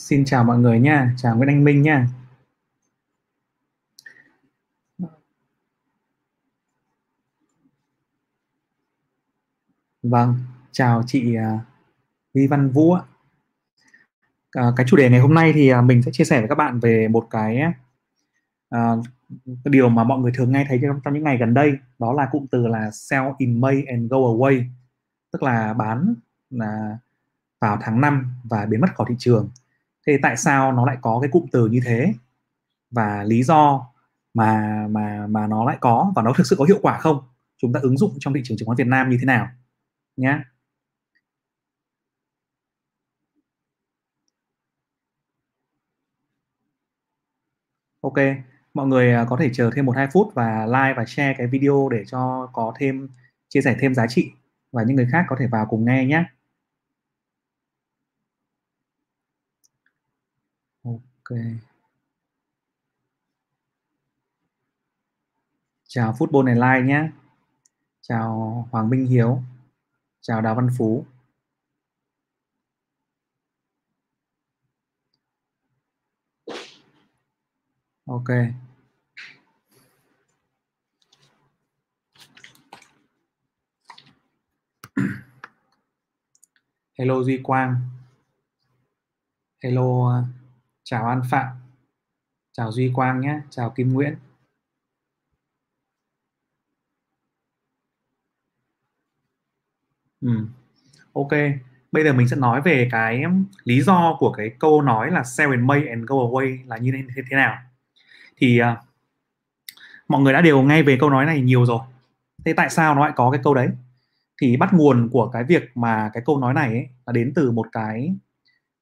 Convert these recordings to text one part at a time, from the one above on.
Xin chào mọi người nha, chào Nguyễn Anh Minh nha. Vâng, chào chị à, Vi Văn Vũ ạ. À, cái chủ đề ngày hôm nay thì à, mình sẽ chia sẻ với các bạn về một cái uh, điều mà mọi người thường nghe thấy trong, trong những ngày gần đây đó là cụm từ là sell in May and go away tức là bán là vào tháng 5 và biến mất khỏi thị trường thế tại sao nó lại có cái cụm từ như thế? Và lý do mà mà mà nó lại có và nó thực sự có hiệu quả không? Chúng ta ứng dụng trong thị trường chứng khoán Việt Nam như thế nào? Nhé Ok, mọi người à, có thể chờ thêm một hai phút và like và share cái video để cho có thêm, chia sẻ thêm giá trị. Và những người khác có thể vào cùng nghe nhé ok chào football này like nhé. Chào Hoàng Minh Hiếu. Chào Đào Văn Phú. Ok. Hello Duy Quang. Hello uh, chào An Phạm. Chào Duy Quang nhé. Chào Kim Nguyễn. Ừ. ok. Bây giờ mình sẽ nói về cái lý do của cái câu nói là sell and make and go away là như thế, thế nào. Thì uh, mọi người đã đều nghe về câu nói này nhiều rồi. Thế tại sao nó lại có cái câu đấy? Thì bắt nguồn của cái việc mà cái câu nói này ấy, là đến từ một cái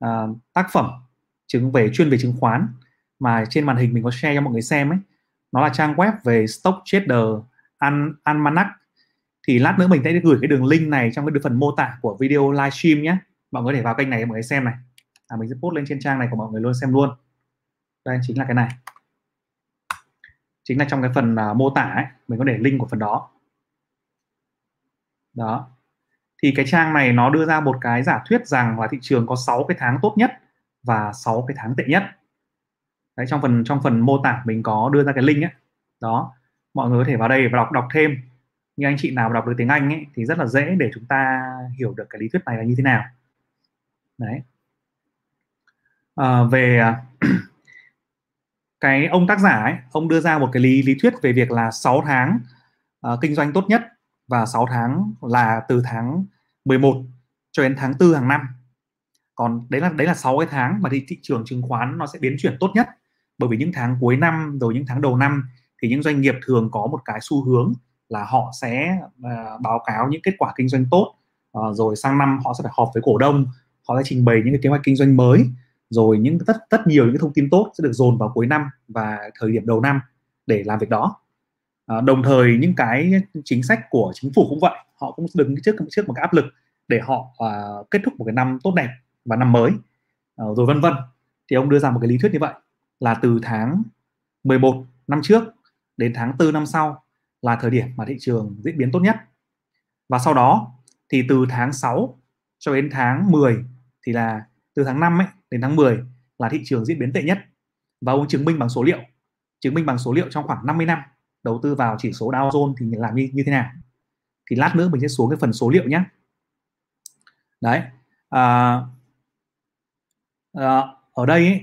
uh, tác phẩm chứng về chuyên về chứng khoán mà trên màn hình mình có share cho mọi người xem ấy. Nó là trang web về stock trader An almanac. Thì lát nữa mình sẽ gửi cái đường link này trong cái phần mô tả của video livestream nhé. Mọi người có thể vào kênh này mọi người xem này. À, mình sẽ post lên trên trang này của mọi người luôn xem luôn. Đây chính là cái này. Chính là trong cái phần uh, mô tả ấy, mình có để link của phần đó. Đó. Thì cái trang này nó đưa ra một cái giả thuyết rằng là thị trường có 6 cái tháng tốt nhất và 6 cái tháng tệ nhất. Đấy trong phần trong phần mô tả mình có đưa ra cái link ấy. Đó mọi người có thể vào đây và đọc đọc thêm. Như anh chị nào đọc được tiếng Anh ấy thì rất là dễ để chúng ta hiểu được cái lý thuyết này là như thế nào. Đấy. À, về cái ông tác giả ấy ông đưa ra một cái lý lý thuyết về việc là 6 tháng uh, kinh doanh tốt nhất và 6 tháng là từ tháng 11 cho đến tháng 4 hàng năm còn đấy là đấy là 6 cái tháng mà thị, thị trường chứng khoán nó sẽ biến chuyển tốt nhất. Bởi vì những tháng cuối năm rồi những tháng đầu năm thì những doanh nghiệp thường có một cái xu hướng là họ sẽ uh, báo cáo những kết quả kinh doanh tốt uh, rồi sang năm họ sẽ phải họp với cổ đông họ sẽ trình bày những cái kế hoạch kinh doanh mới rồi những tất tất nhiều những cái thông tin tốt sẽ được dồn vào cuối năm và thời điểm đầu năm để làm việc đó. Uh, đồng thời những cái chính sách của chính phủ cũng vậy họ cũng đứng trước trước một cái áp lực để họ uh, kết thúc một cái năm tốt đẹp và năm mới. Uh, rồi vân vân. Thì ông đưa ra một cái lý thuyết như vậy là từ tháng 11 năm trước đến tháng 4 năm sau là thời điểm mà thị trường diễn biến tốt nhất. Và sau đó thì từ tháng 6 cho đến tháng 10 thì là từ tháng 5 ấy đến tháng 10 là thị trường diễn biến tệ nhất. Và ông chứng minh bằng số liệu chứng minh bằng số liệu trong khoảng 50 năm đầu tư vào chỉ số Dow Jones thì làm như như thế nào. Thì lát nữa mình sẽ xuống cái phần số liệu nhé. Đấy à, à, ở đây ấy,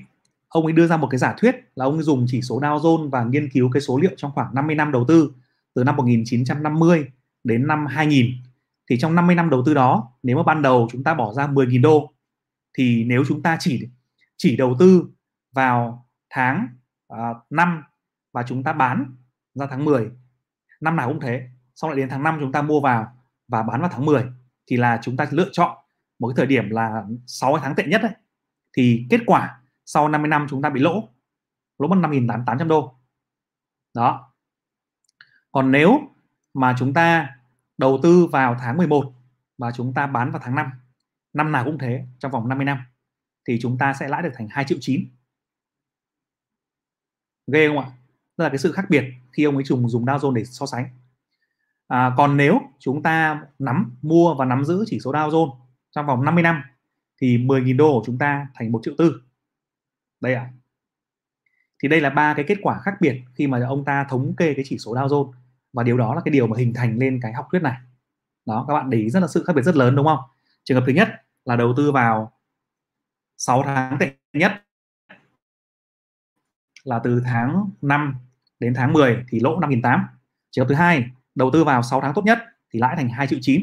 ông ấy đưa ra một cái giả thuyết là ông ấy dùng chỉ số Dow Jones và nghiên cứu cái số liệu trong khoảng 50 năm đầu tư từ năm 1950 đến năm 2000 thì trong 50 năm đầu tư đó nếu mà ban đầu chúng ta bỏ ra 10.000 đô thì nếu chúng ta chỉ chỉ đầu tư vào tháng à, uh, 5 và chúng ta bán ra tháng 10 năm nào cũng thế xong lại đến tháng 5 chúng ta mua vào và bán vào tháng 10 thì là chúng ta lựa chọn một cái thời điểm là 6 tháng tệ nhất đấy thì kết quả sau 50 năm chúng ta bị lỗ lỗ mất 5.800 đô. Đó. Còn nếu mà chúng ta đầu tư vào tháng 11 và chúng ta bán vào tháng 5 năm nào cũng thế trong vòng 50 năm thì chúng ta sẽ lãi được thành 2 triệu 9 ghê không ạ? Đó là cái sự khác biệt khi ông ấy dùng dùng Dow Jones để so sánh. À, còn nếu chúng ta nắm mua và nắm giữ chỉ số Dow Jones trong vòng 50 năm thì 10.000 đô của chúng ta thành 1 triệu tư. Đây ạ. À. thì đây là ba cái kết quả khác biệt khi mà ông ta thống kê cái chỉ số Dow Jones. Và điều đó là cái điều mà hình thành lên cái học thuyết này. Đó, các bạn để ý rất là sự khác biệt rất lớn, đúng không? Trường hợp thứ nhất là đầu tư vào 6 tháng tệ nhất. Là từ tháng 5 đến tháng 10 thì lỗ 5.800 trường hợp thứ hai, đầu tư vào 6 tháng tốt nhất thì lãi thành 2 triệu 9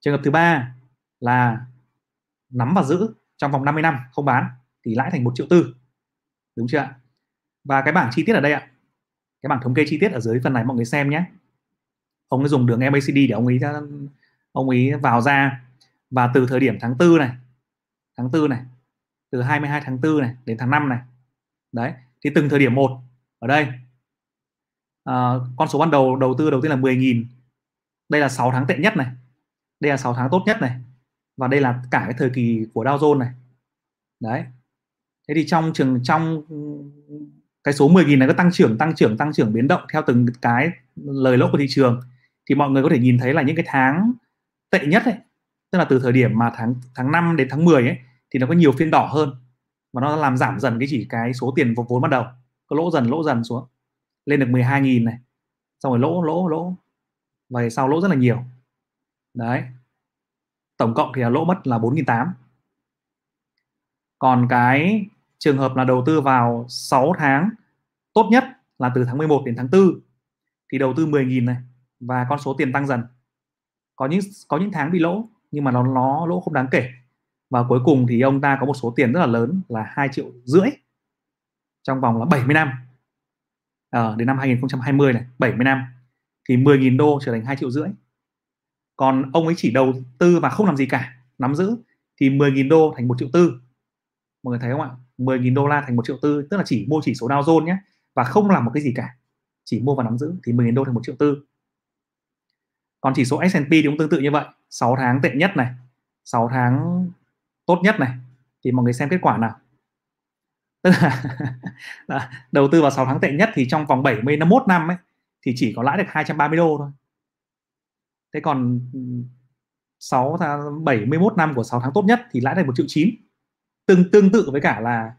trường hợp thứ ba là nắm và giữ trong vòng 50 năm không bán thì lãi thành 1 triệu tư. Đúng chưa ạ? Và cái bảng chi tiết ở đây ạ cái bảng thống kê chi tiết ở dưới phần này mọi người xem nhé. Ông ấy dùng đường MACD để ông ấy ông ấy vào ra. Và từ thời điểm tháng 4 này tháng 4 này từ 22 tháng 4 này đến tháng 5 này. Đấy thì từng thời điểm một ở đây. À, con số ban đầu đầu tư đầu tiên là 10.000 đây là 6 tháng tệ nhất này. Đây là 6 tháng tốt nhất này và đây là cả cái thời kỳ của Dow Jones này. Đấy. Thế thì trong trường, trong cái số 10.000 này có tăng trưởng tăng trưởng tăng trưởng biến động theo từng cái lời lỗ của thị trường, thì mọi người có thể nhìn thấy là những cái tháng tệ nhất ấy, tức là từ thời điểm mà tháng tháng 5 đến tháng 10 ấy, thì nó có nhiều phiên đỏ hơn. Và nó làm giảm dần cái chỉ cái số tiền vốn ban đầu. Có lỗ dần lỗ dần xuống. Lên được 12.000 này. Xong rồi lỗ lỗ lỗ. Và sau lỗ rất là nhiều. Đấy tổng cộng thì là lỗ mất là 4.800 còn cái trường hợp là đầu tư vào 6 tháng tốt nhất là từ tháng 11 đến tháng 4 thì đầu tư 10.000 này và con số tiền tăng dần. Có những có những tháng bị lỗ nhưng mà nó nó lỗ không đáng kể. Và cuối cùng thì ông ta có một số tiền rất là lớn là 2 triệu rưỡi trong vòng là 70 năm. À, đến năm 2020 này 70 năm. Thì 10.000 đô trở thành 2 triệu rưỡi còn ông ấy chỉ đầu tư và không làm gì cả nắm giữ thì 10.000 đô thành 1 triệu tư. Mọi người thấy không ạ? 10.000 đô la thành 1 triệu tư tức là chỉ mua chỉ số Dow Jones nhé và không làm một cái gì cả. Chỉ mua và nắm giữ thì 10.000 đô thành 1 triệu tư. Còn chỉ số S&P thì cũng tương tự như vậy. 6 tháng tệ nhất này 6 tháng tốt nhất này thì mọi người xem kết quả nào. Tức là, là đầu tư vào 6 tháng tệ nhất thì trong vòng 70 51 năm ấy thì chỉ có lãi được 230 đô thôi thế còn ừ, 6 tháng 71 năm của 6 tháng tốt nhất thì lãi được 1 triệu 9 tương tương tự với cả là,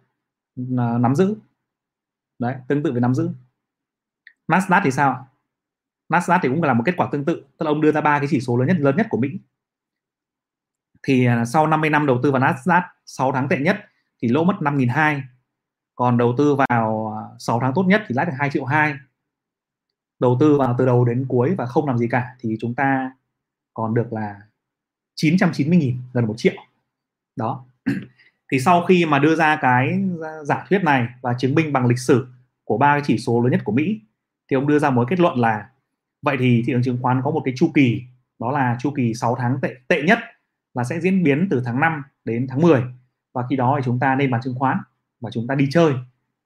nắm giữ. Đấy tương tự với nắm giữ. Nasdaq thì sao Nasdaq thì cũng là một kết quả tương tự tức là ông đưa ra ba cái chỉ số lớn nhất lớn nhất của Mỹ. Thì à, sau 50 năm đầu tư vào Nasdaq 6 tháng tệ nhất thì lỗ mất 5.200 còn đầu tư vào à, 6 tháng tốt nhất thì lãi được 2 triệu 2 đầu tư vào từ đầu đến cuối và không làm gì cả, thì chúng ta còn được là 990.000 gần một triệu. Đó. Thì sau khi mà đưa ra cái giả thuyết này và chứng minh bằng lịch sử của ba cái chỉ số lớn nhất của Mỹ, thì ông đưa ra một kết luận là, vậy thì thị trường chứng khoán có một cái chu kỳ, đó là chu kỳ 6 tháng tệ tệ nhất là sẽ diễn biến từ tháng 5 đến tháng 10 và khi đó thì chúng ta nên bán chứng khoán và chúng ta đi chơi.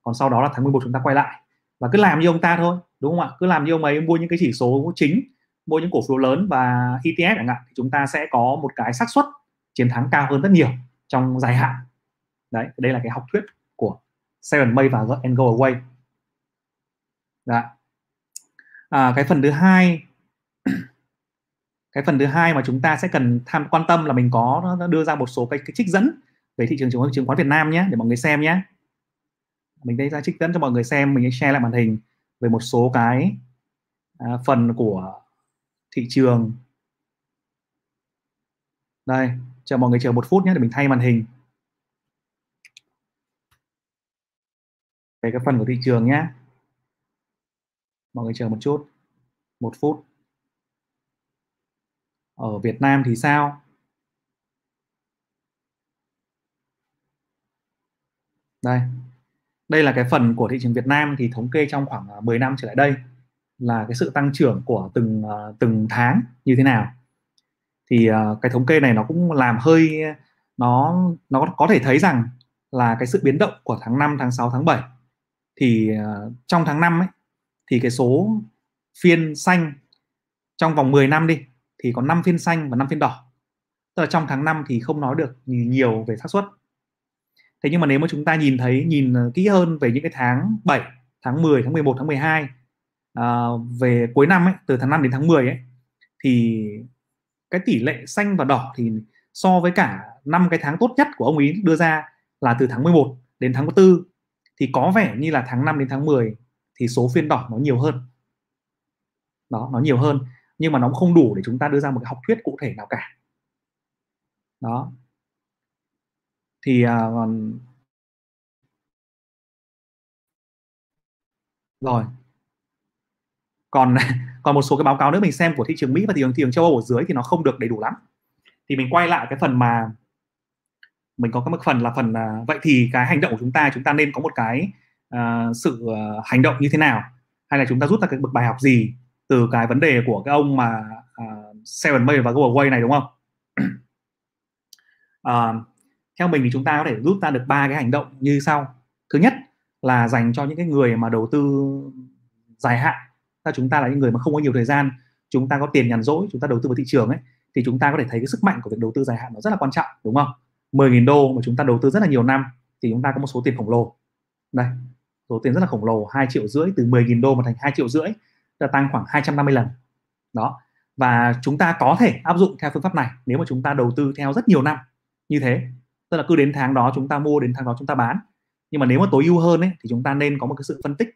Còn sau đó là tháng 11 chúng ta quay lại và cứ làm như ông ta thôi đúng không ạ? Cứ làm như ông ấy mua những cái chỉ số chính mua những cổ phiếu lớn và ETF chẳng hạn thì chúng ta sẽ có một cái xác suất chiến thắng cao hơn rất nhiều trong dài hạn. Đấy đây là cái học thuyết của Seven May và and Go Away. Đã. À, cái phần thứ hai cái phần thứ hai mà chúng ta sẽ cần tham quan tâm là mình có đưa ra một số cái, cái trích dẫn về thị trường chứng khoán Việt Nam nhé để mọi người xem nhé mình đây ra trích dẫn cho mọi người xem mình share lại màn hình về một số cái à, phần của thị trường. Đây chờ mọi người chờ một phút nhé để mình thay màn hình. Về cái phần của thị trường nhé. Mọi người chờ một chút một phút. Ở Việt Nam thì sao? Đây đây là cái phần của thị trường Việt Nam thì thống kê trong khoảng à, 10 năm trở lại đây là cái sự tăng trưởng của từng à, từng tháng như thế nào. Thì à, cái thống kê này nó cũng làm hơi nó nó có thể thấy rằng là cái sự biến động của tháng 5, tháng 6, tháng 7 thì trong tháng 5 ấy thì cái số phiên xanh trong vòng 10 năm đi thì có 5 phiên xanh và 5 phiên đỏ. Tức là trong tháng 5 thì không nói được nhiều về xác suất thế nhưng mà nếu mà chúng ta nhìn thấy nhìn ờ, kỹ hơn về những cái tháng 7 tháng 10 tháng 11 tháng 12 à, ờ, về cuối năm ấy từ tháng 5 đến tháng 10 ấy thì cái tỷ lệ xanh và đỏ thì so với cả năm cái tháng tốt nhất của ông ấy đưa ra là từ tháng 11 đến tháng 4 thì có vẻ như là tháng 5 đến tháng 10 thì số phiên đỏ nó nhiều hơn. Đó nó nhiều hơn. Nhưng mà nó không đủ để chúng ta đưa ra một cái học thuyết cụ thể nào cả. Đó thì uh, rồi. Còn còn một số cái báo cáo nữa mình xem của thị trường Mỹ và thị trường thị trường châu Âu ở dưới thì nó không được đầy đủ lắm. Thì mình quay lại cái phần mà mình có cái phần là phần uh, vậy thì cái hành động của chúng ta chúng ta nên có một cái uh, sự uh, hành động như thế nào? Hay là chúng ta rút ra cái bậc bài học gì từ cái vấn đề của cái ông mà uh, Seven May và Go Away này đúng không? uh, theo mình thì chúng ta có thể rút ra được ba cái hành động như sau. Thứ nhất là dành cho những cái người mà đầu tư dài hạn. Là chúng ta là những người mà không có nhiều thời gian, chúng ta có tiền nhàn rỗi, chúng ta đầu tư vào thị trường ấy thì chúng ta có thể thấy cái sức mạnh của việc đầu tư dài hạn nó rất là quan trọng đúng không? 10.000 đô mà chúng ta đầu tư rất là nhiều năm thì chúng ta có một số tiền khổng lồ. Đây, số tiền rất là khổng lồ 2 triệu rưỡi từ 10.000 đô mà thành 2 triệu rưỡi là tăng khoảng 250 lần đó và chúng ta có thể áp dụng theo phương pháp này nếu mà chúng ta đầu tư theo rất nhiều năm như thế tức là cứ đến tháng đó chúng ta mua đến tháng đó chúng ta bán. Nhưng mà nếu mà tối ưu hơn ấy, thì chúng ta nên có một cái sự phân tích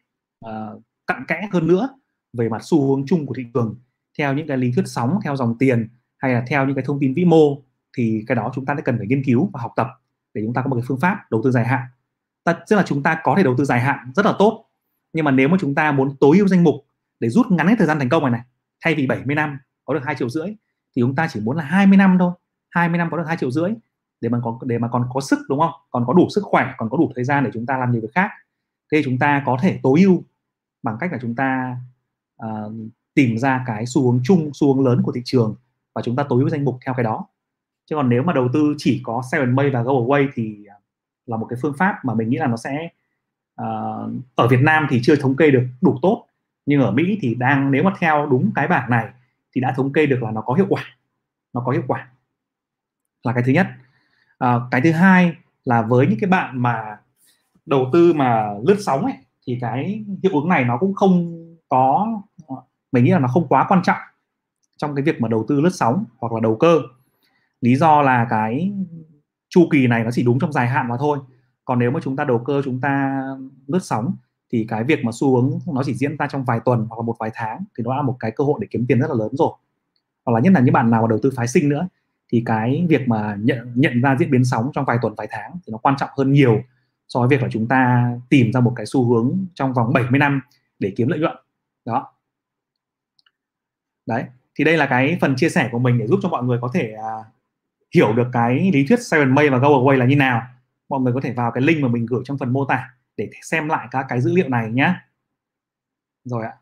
uh, cặn kẽ hơn nữa về mặt xu hướng chung của thị trường. Theo những cái lý thuyết sóng theo dòng tiền hay là theo những cái thông tin vĩ mô thì cái đó chúng ta sẽ cần phải nghiên cứu và học tập để chúng ta có một cái phương pháp đầu tư dài hạn. Tức là chúng ta có thể đầu tư dài hạn rất là tốt nhưng mà nếu mà chúng ta muốn tối ưu danh mục để rút ngắn cái thời gian thành công này này thay vì 70 năm có được hai triệu rưỡi thì chúng ta chỉ muốn là 20 năm thôi. 20 năm có được hai triệu rưỡi để mà có để mà còn có sức đúng không? Còn có đủ sức khỏe còn có đủ thời gian để chúng ta làm nhiều việc khác. Thế chúng ta có thể tối ưu bằng cách là chúng ta uh, tìm ra cái xu hướng chung xu hướng lớn của thị trường và chúng ta tối ưu danh mục theo cái đó. Chứ còn nếu mà đầu tư chỉ có seven may và go away thì ờ, là một cái phương pháp mà mình nghĩ là nó sẽ uh, ở Việt Nam thì chưa thống kê được đủ tốt. Nhưng ở Mỹ thì đang nếu mà theo đúng cái bảng này thì đã thống kê được là nó có hiệu quả nó có hiệu quả. Là cái thứ nhất à, cái thứ hai là với những cái bạn mà đầu tư mà lướt sóng ấy thì cái hiệu ứng này nó cũng không có mình nghĩ là nó không quá quan trọng trong cái việc mà đầu tư lướt sóng hoặc là đầu cơ. Lý do là cái chu kỳ này nó chỉ đúng trong dài hạn mà thôi. Còn nếu mà chúng ta đầu cơ chúng ta lướt sóng thì cái việc mà xu hướng nó chỉ diễn ra trong vài tuần hoặc là một vài tháng thì nó là một cái cơ hội để kiếm tiền rất là lớn rồi. Hoặc là nhất là những bạn nào mà đầu tư phái sinh nữa thì cái việc mà nhận nhận ra diễn biến sóng trong vài tuần vài tháng thì nó quan trọng hơn nhiều so với việc là chúng ta tìm ra một cái xu hướng trong vòng 70 năm để kiếm lợi nhuận. Đó. Đấy thì đây là cái phần chia sẻ của mình để giúp cho mọi người có thể uh, hiểu được cái lý thuyết Seven May và Go Away là như nào. Mọi người có thể vào cái link mà mình gửi trong phần mô tả để xem lại các cái dữ liệu này nhé rồi ạ.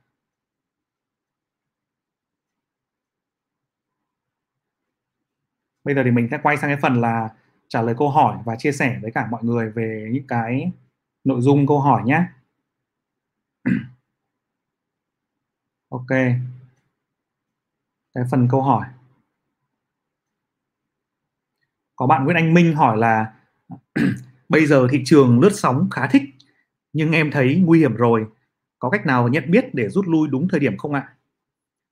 Bây giờ thì mình sẽ quay sang cái phần là trả lời câu hỏi và chia sẻ với cả mọi người về những cái nội dung câu hỏi nhé. Ok. Cái phần câu hỏi. Có bạn Nguyễn Anh Minh hỏi là, bây giờ thị trường lướt sóng khá thích, nhưng em thấy nguy hiểm rồi. Có cách nào nhận biết để rút lui đúng thời điểm không ạ?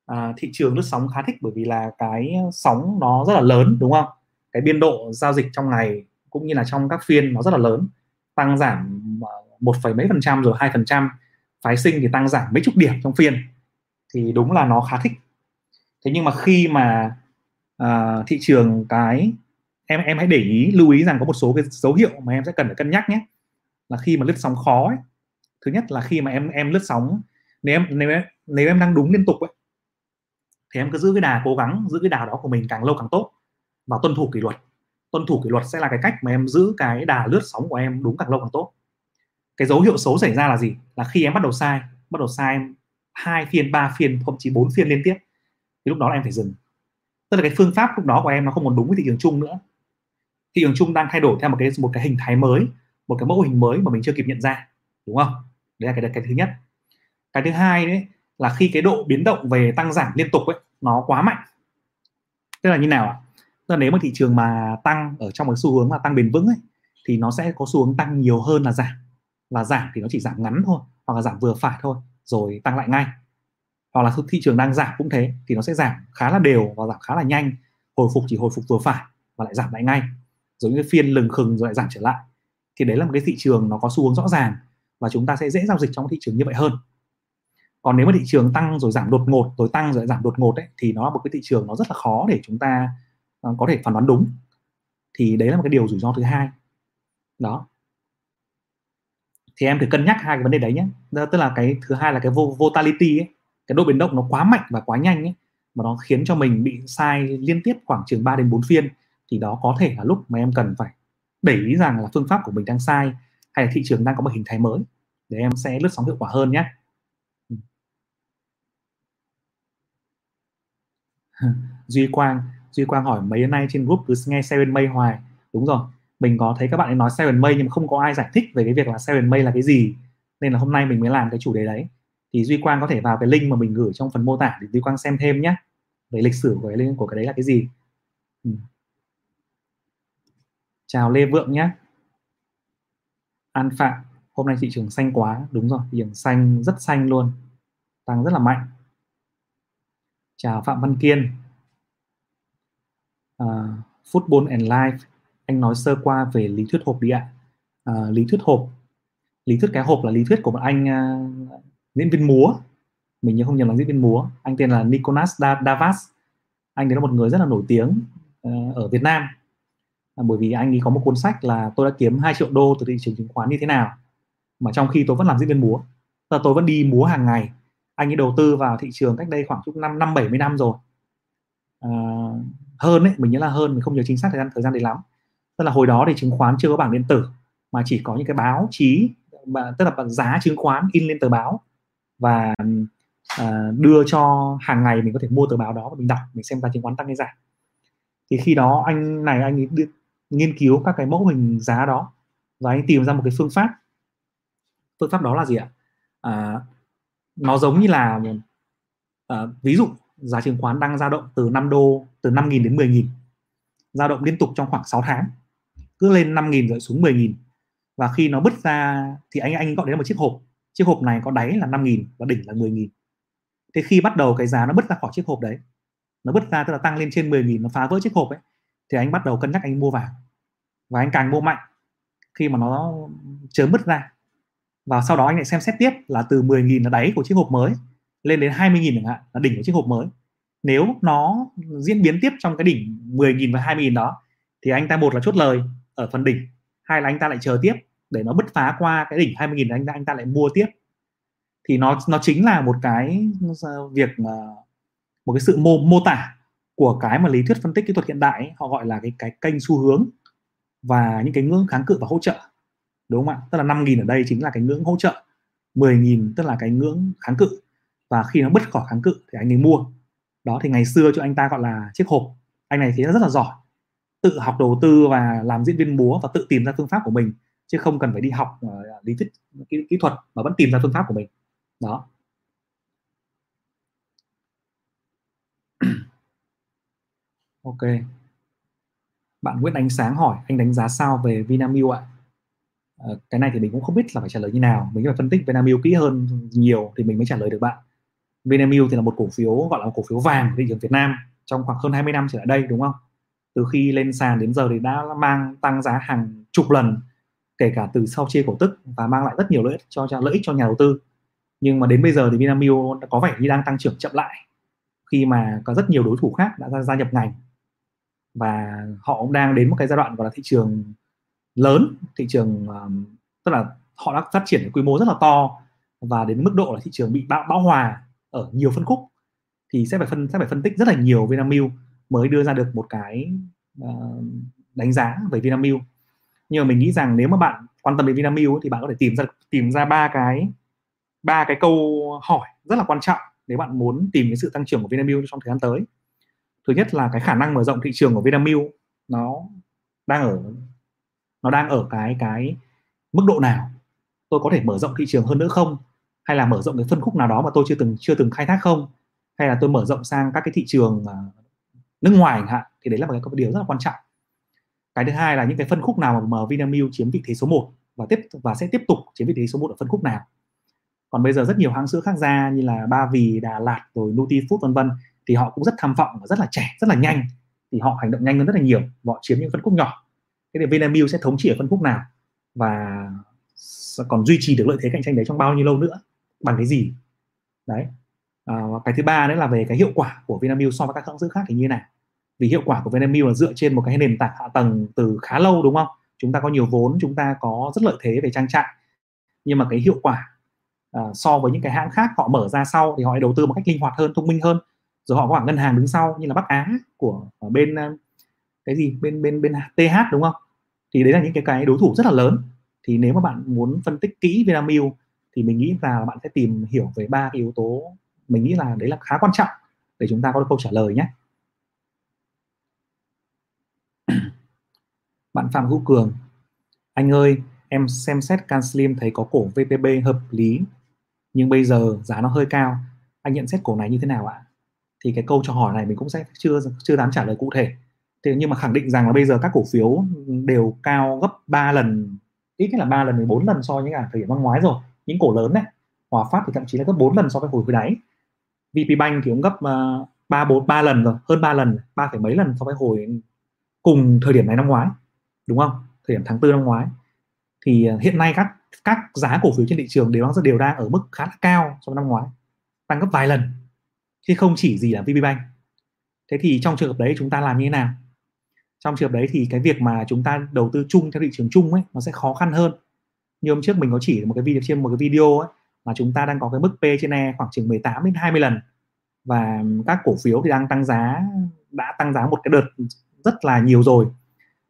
À, thị trường lướt sóng khá thích bởi vì là cái sóng nó rất là lớn đúng không? Cái biên độ giao dịch trong ngày cũng như là trong các phiên nó rất là lớn tăng giảm à, một phẩy mấy phần trăm rồi hai phần trăm. Phái sinh thì tăng giảm mấy chục điểm trong phiên thì đúng là nó khá thích. Thế nhưng mà khi mà uh, thị trường cái em em hãy để ý lưu ý rằng có một số cái dấu hiệu mà em sẽ cần phải cân nhắc nhé. Là khi mà lướt sóng khó ấy, thứ nhất là khi mà em em lướt sóng nếu em nếu em, nếu em đang đúng liên tục ấy thì em cứ giữ cái đà cố gắng, giữ cái đà đó của mình càng lâu càng tốt. Và tuân thủ kỷ luật. Tuân thủ kỷ luật sẽ là cái cách mà em giữ cái đà lướt sóng của em đúng càng lâu càng tốt. Cái dấu hiệu xấu xảy ra là gì? Là khi em bắt đầu sai, bắt đầu sai hai phiên, ba phiên, thậm chí bốn phiên liên tiếp, thì lúc đó là em phải dừng. Tức là cái phương pháp lúc đó của em nó không còn đúng với thị trường chung nữa. Thị trường chung đang thay đổi theo một cái một cái hình thái mới, một cái mẫu hình mới mà mình chưa kịp nhận ra, đúng không? Đấy là cái cái thứ nhất. Cái thứ hai đấy là khi cái độ biến động về tăng giảm liên tục ấy nó quá mạnh. Tức là như nào ạ? Tức là nếu mà thị trường mà tăng ở trong một xu hướng là tăng bền vững ấy, thì nó sẽ có xu hướng tăng nhiều hơn là giảm. Và giảm thì nó chỉ giảm ngắn thôi, hoặc là giảm vừa phải thôi, rồi tăng lại ngay. Hoặc là thị trường đang giảm cũng thế, thì nó sẽ giảm khá là đều và giảm khá là nhanh, hồi phục chỉ hồi phục vừa phải và lại giảm lại ngay. Rồi những cái phiên lừng khừng rồi lại giảm trở lại. Thì đấy là một cái thị trường nó có xu hướng rõ ràng và chúng ta sẽ dễ giao dịch trong thị trường như vậy hơn còn nếu mà thị trường tăng rồi giảm đột ngột rồi tăng rồi giảm đột ngột ấy thì nó là một cái thị trường nó rất là khó để chúng ta uh, có thể phán đoán đúng. Thì đấy là một cái điều rủi ro thứ hai. Đó. Thì em thử cân nhắc hai cái vấn đề đấy nhé. Tức là cái thứ hai là cái volatility ấy cái độ biến động nó quá mạnh và quá nhanh ấy mà nó khiến cho mình bị sai liên tiếp khoảng chừng 3 đến 4 phiên thì đó có thể là lúc mà em cần phải để ý rằng là phương pháp của mình đang sai hay là thị trường đang có một hình thái mới. Để em sẽ lướt sóng hiệu quả hơn nhé. Duy Quang. Duy Quang hỏi, mấy nay trên group cứ nghe Seven May hoài? Đúng rồi. Mình có thấy các bạn ấy nói Seven May nhưng mà không có ai giải thích về cái việc là Seven May là cái gì. Nên là hôm nay mình mới làm cái chủ đề đấy. Thì Duy Quang có thể vào cái link mà mình gửi trong phần mô tả để Duy Quang xem thêm nhé. Về lịch sử của cái của cái đấy là cái gì. Ừ. chào Lê Vượng nhé. An Phạm, hôm nay thị trường xanh quá. Đúng rồi, thị trường xanh, rất xanh luôn. Tăng rất là mạnh chào Phạm Văn Kiên. Uh, Football and Life anh nói sơ qua về lý thuyết hộp đi ạ. Uh, lý thuyết hộp lý thuyết cái hộp là lý thuyết của một anh uh, diễn viên múa. Mình nhớ không nhầm là diễn viên múa. Anh tên là Nicolas Davas. Anh đấy là một người rất là nổi tiếng uh, ở Việt Nam. À, bởi vì anh ấy có một cuốn sách là tôi đã kiếm 2 triệu đô từ thị trường chứng khoán như thế nào mà trong khi tôi vẫn làm diễn viên múa. Là tôi vẫn đi múa hàng ngày anh ấy đầu tư vào thị trường cách đây khoảng chục năm năm bảy mươi năm rồi. À, hơn ấy mình nhớ là hơn mình không nhớ chính xác thời gian thời gian đấy lắm. Tức là hồi đó thì chứng khoán chưa có bảng điện tử mà chỉ có những cái báo chí tức là giá chứng khoán in lên tờ báo và à, đưa cho hàng ngày mình có thể mua tờ báo đó và mình đọc mình xem giá chứng khoán tăng hay giảm. Thì khi đó anh này anh ấy đưa, nghiên cứu các cái mẫu hình giá đó và anh tìm ra một cái phương pháp. Phương pháp đó là gì ạ? À, nó giống như là uh, ví dụ giá chứng khoán đang dao động từ 5 đô từ 5.000 đến 10.000 dao động liên tục trong khoảng 6 tháng cứ lên 5.000 rồi xuống 10.000 và khi nó bứt ra thì anh anh gọi đến một chiếc hộp. Chiếc hộp này có đáy là 5.000 và đỉnh là 10.000 thế khi bắt đầu cái giá nó bứt ra khỏi chiếc hộp đấy nó bứt ra tức là tăng lên trên 10.000 nó phá vỡ chiếc hộp ấy thì anh bắt đầu cân nhắc anh mua vào. Và anh càng mua mạnh khi mà nó chớm bứt ra và sau đó anh lại xem xét tiếp là từ 10.000 là đáy của chiếc hộp mới lên đến 20.000 chẳng hạn là đỉnh của chiếc hộp mới. Nếu nó diễn biến tiếp trong cái đỉnh 10.000 và 20.000 đó thì anh ta một là chốt lời ở phần đỉnh. Hai là anh ta lại chờ tiếp để nó bứt phá qua cái đỉnh 20.000 anh ta anh ta lại mua tiếp. Thì nó nó chính là một cái việc ờ, một cái sự mô mô tả của cái mà lý thuyết phân tích kỹ thuật hiện đại ấy, họ gọi là cái cái kênh xu hướng và những cái ngưỡng kháng cự và hỗ trợ đúng không ạ? Tức là 5.000 ở đây chính là cái ngưỡng hỗ trợ 10.000 tức là cái ngưỡng kháng cự. Và khi nó bứt khỏi kháng cự thì anh ấy mua. Đó thì ngày xưa cho anh ta gọi là chiếc hộp. Anh này thì rất là giỏi tự học đầu tư và làm diễn viên múa và tự tìm ra phương pháp của mình chứ không cần phải đi học uh, lý thuyết kỹ, kỹ thuật mà vẫn tìm ra phương pháp của mình. Đó. Ok. Bạn Nguyễn Ánh Sáng hỏi anh đánh giá sao về Vinamilk ạ? Ờ, cái này thì mình cũng không biết là phải trả lời như nào. Mình phải phân tích Vinamilk kỹ hơn nhiều thì mình mới trả lời được bạn. Vinamilk thì là một cổ phiếu gọi là một cổ phiếu vàng thị trường Việt Nam trong khoảng hơn 20 năm trở lại đây đúng không? Từ khi lên sàn đến giờ thì đã mang tăng giá hàng chục lần kể cả từ sau chia cổ tức và mang lại rất nhiều lợi ích cho, cho lợi ích cho nhà đầu tư. Nhưng mà đến bây giờ thì Vinamilk có vẻ như đang tăng trưởng chậm lại khi mà có rất nhiều đối thủ khác đã ra gia nhập ngành. Và họ cũng đang đến một cái giai đoạn gọi là thị trường lớn thị trường um, tức là họ đã phát triển quy mô rất là to và đến mức độ là thị trường bị bão bão hòa ở nhiều phân khúc thì sẽ phải phân sẽ phải phân tích rất là nhiều Vinamilk mới đưa ra được một cái uh, đánh giá về Vinamilk. Nhưng mà mình nghĩ rằng nếu mà bạn quan tâm đến Vinamilk thì bạn có thể tìm ra tìm ra ba cái ba cái câu hỏi rất là quan trọng nếu bạn muốn tìm cái sự tăng trưởng của Vinamilk trong thời gian tới. Thứ nhất là cái khả năng mở rộng thị trường của Vinamilk nó đang ở nó đang ở cái cái mức độ nào? Tôi có thể mở rộng thị trường hơn nữa không? Hay là mở rộng cái phân khúc nào đó mà tôi chưa từng chưa từng khai thác không? Hay là tôi mở rộng sang các cái thị trường à, nước ngoài chẳng hạn thì đấy là một cái điều rất là quan trọng. Cái thứ hai là những cái phân khúc nào mà Vinamilk chiếm vị thế số 1 và tiếp và sẽ tiếp tục chiếm vị thế số 1 ở phân khúc nào? Còn bây giờ rất nhiều hãng sữa khác ra như là Ba Vì, Đà Lạt rồi Nutifood vân vân thì họ cũng rất tham vọng và rất là trẻ rất là nhanh. Thì họ hành động nhanh hơn rất là nhiều. Họ chiếm những phân khúc nhỏ thế thì Vinamilk sẽ thống trị ở phân khúc nào? Và còn duy trì được lợi thế cạnh tranh đấy trong bao nhiêu lâu nữa? Bằng cái gì? Đấy. À, cái thứ ba nữa là về cái hiệu quả của Vinamilk so với các hãng dữ khác thì như thế nào vì hiệu quả của Vinamilk là dựa trên một cái nền tảng hạ tầng từ khá lâu đúng không? Chúng ta có nhiều vốn chúng ta có rất lợi thế về trang trại. Nhưng mà cái hiệu quả à, so với những cái hãng khác họ mở ra sau thì họ đầu tư một cách linh hoạt hơn thông minh hơn. Rồi họ có cả ngân hàng đứng sau như là Bắc Á của ở bên à, cái gì? Bên bên bên TH đúng không? Thì đấy là những cái cái đối thủ rất là lớn. Thì nếu mà bạn muốn phân tích kỹ Vinamilk thì mình nghĩ là bạn sẽ tìm hiểu về ba cái yếu tố mình nghĩ là đấy là khá quan trọng để chúng ta có được câu trả lời nhé. Bạn Phạm Hữu Cường, anh ơi, em xem xét Can Slim thấy có cổ VPB hợp lý, nhưng bây giờ giá nó hơi cao. Anh nhận xét cổ này như thế nào ạ? Thì cái câu cho hỏi này mình cũng sẽ chưa chưa dám trả lời cụ thể thế nhưng mà khẳng định rằng là bây giờ các cổ phiếu đều cao gấp 3 lần ít nhất là 3 lần 14 lần so với cả thời điểm năm ngoái rồi. Những cổ lớn này Hòa Phát thì thậm chí là gấp 4 lần so với hồi hồi đáy. VP Bank thì cũng gấp uh, 3 4 3 lần rồi hơn 3 lần 3, mấy lần so với hồi cùng thời điểm này năm ngoái đúng không? Thời điểm tháng tư năm ngoái. Thì ờ, hiện nay các các giá cổ phiếu trên thị trường đều đang đều đang ở mức khá là cao so với năm ngoái tăng gấp vài lần chứ không chỉ gì là VP Bank. Thế thì trong trường hợp đấy chúng ta làm như thế nào? Trong trường hợp đấy thì cái việc mà chúng ta đầu tư chung theo thị trường chung ấy nó sẽ khó khăn hơn. Như hôm trước mình có chỉ một cái video trên một cái video ấy mà chúng ta đang có cái mức P trên E khoảng chừng 18 đến 20 lần. Và các cổ phiếu thì đang tăng giá đã tăng giá một cái đợt rất là nhiều rồi.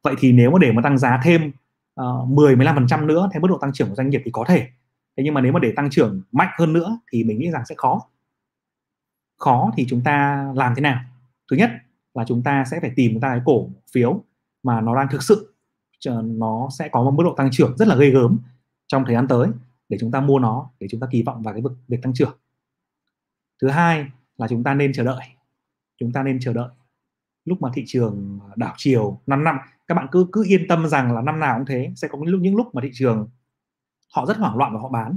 Vậy thì nếu mà để mà tăng giá thêm uh, 10 15% nữa theo mức độ tăng trưởng của doanh nghiệp thì có thể. Thế nhưng mà nếu mà để tăng trưởng mạnh hơn nữa thì mình nghĩ rằng sẽ khó. Khó thì chúng ta làm thế nào? Thứ nhất là chúng ta sẽ phải tìm ra cái cổ phiếu mà nó đang thực sự nó sẽ có một mức độ tăng trưởng rất là ghê gớm trong thời gian tới để chúng ta mua nó để chúng ta kỳ vọng vào cái vực việc tăng trưởng. Thứ hai là chúng ta nên chờ đợi chúng ta nên chờ đợi. Lúc mà thị trường đảo chiều 5 năm các bạn cứ cứ yên tâm rằng là năm nào cũng thế sẽ có những lúc những lúc mà thị trường họ rất hoảng loạn và họ bán.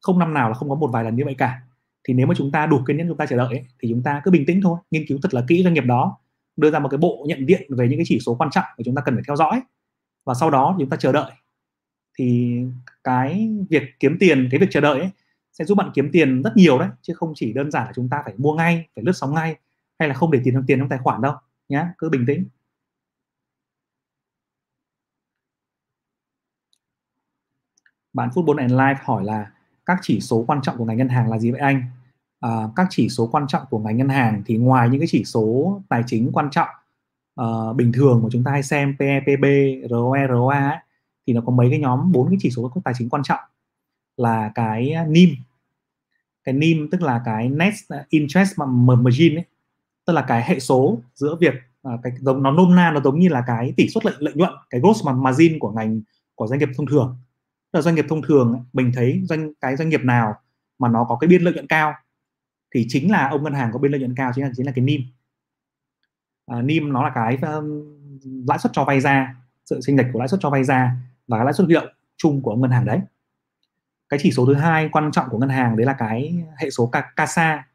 Không năm nào là không có một vài lần như vậy cả. Thì nếu mà chúng ta đủ kiên nhẫn chúng ta chờ đợi ấy, thì chúng ta cứ bình tĩnh thôi nghiên cứu thật là kỹ doanh nghiệp đó đưa ra một cái bộ nhận diện về những cái chỉ số quan trọng mà chúng ta cần phải theo dõi. Và sau đó chúng ta chờ đợi. Thì cái việc kiếm tiền cái việc chờ đợi ấy, sẽ giúp bạn kiếm tiền rất nhiều đấy chứ không chỉ đơn giản là chúng ta phải mua ngay phải lướt sóng ngay hay là không để tiền trong tiền trong tài khoản đâu nhé cứ bình tĩnh. Bạn Football and Life hỏi là các chỉ số quan trọng của ngành ngân hàng là gì vậy anh? Uh, các chỉ số quan trọng của ngành ngân hàng thì ngoài những cái chỉ số tài chính quan trọng uh, bình thường mà chúng ta hay xem PE, PB, ROE, ROA ấy, thì nó có mấy cái nhóm bốn cái chỉ số tài chính quan trọng là cái ờ, NIM cái NIM tức là cái net interest margin ấy tức là cái hệ số giữa việc uh, cái giống nó nôm na nó giống như là cái tỷ suất lợi lợi nhuận cái gross margin của ngành của doanh nghiệp thông thường. Tức là doanh nghiệp thông thường mình thấy doanh cái doanh nghiệp nào mà nó có cái biên lợi nhuận cao thì chính là ông ngân hàng có biên lợi nhuận cao chính là chính là cái NIM. À, NIM nó là cái um, lãi suất cho vay ra sự sinh lệch của lãi suất cho vay ra và cái lãi suất huy động chung của ngân hàng đấy. Cái chỉ số thứ hai quan trọng của ngân hàng đấy là cái hệ số CASA.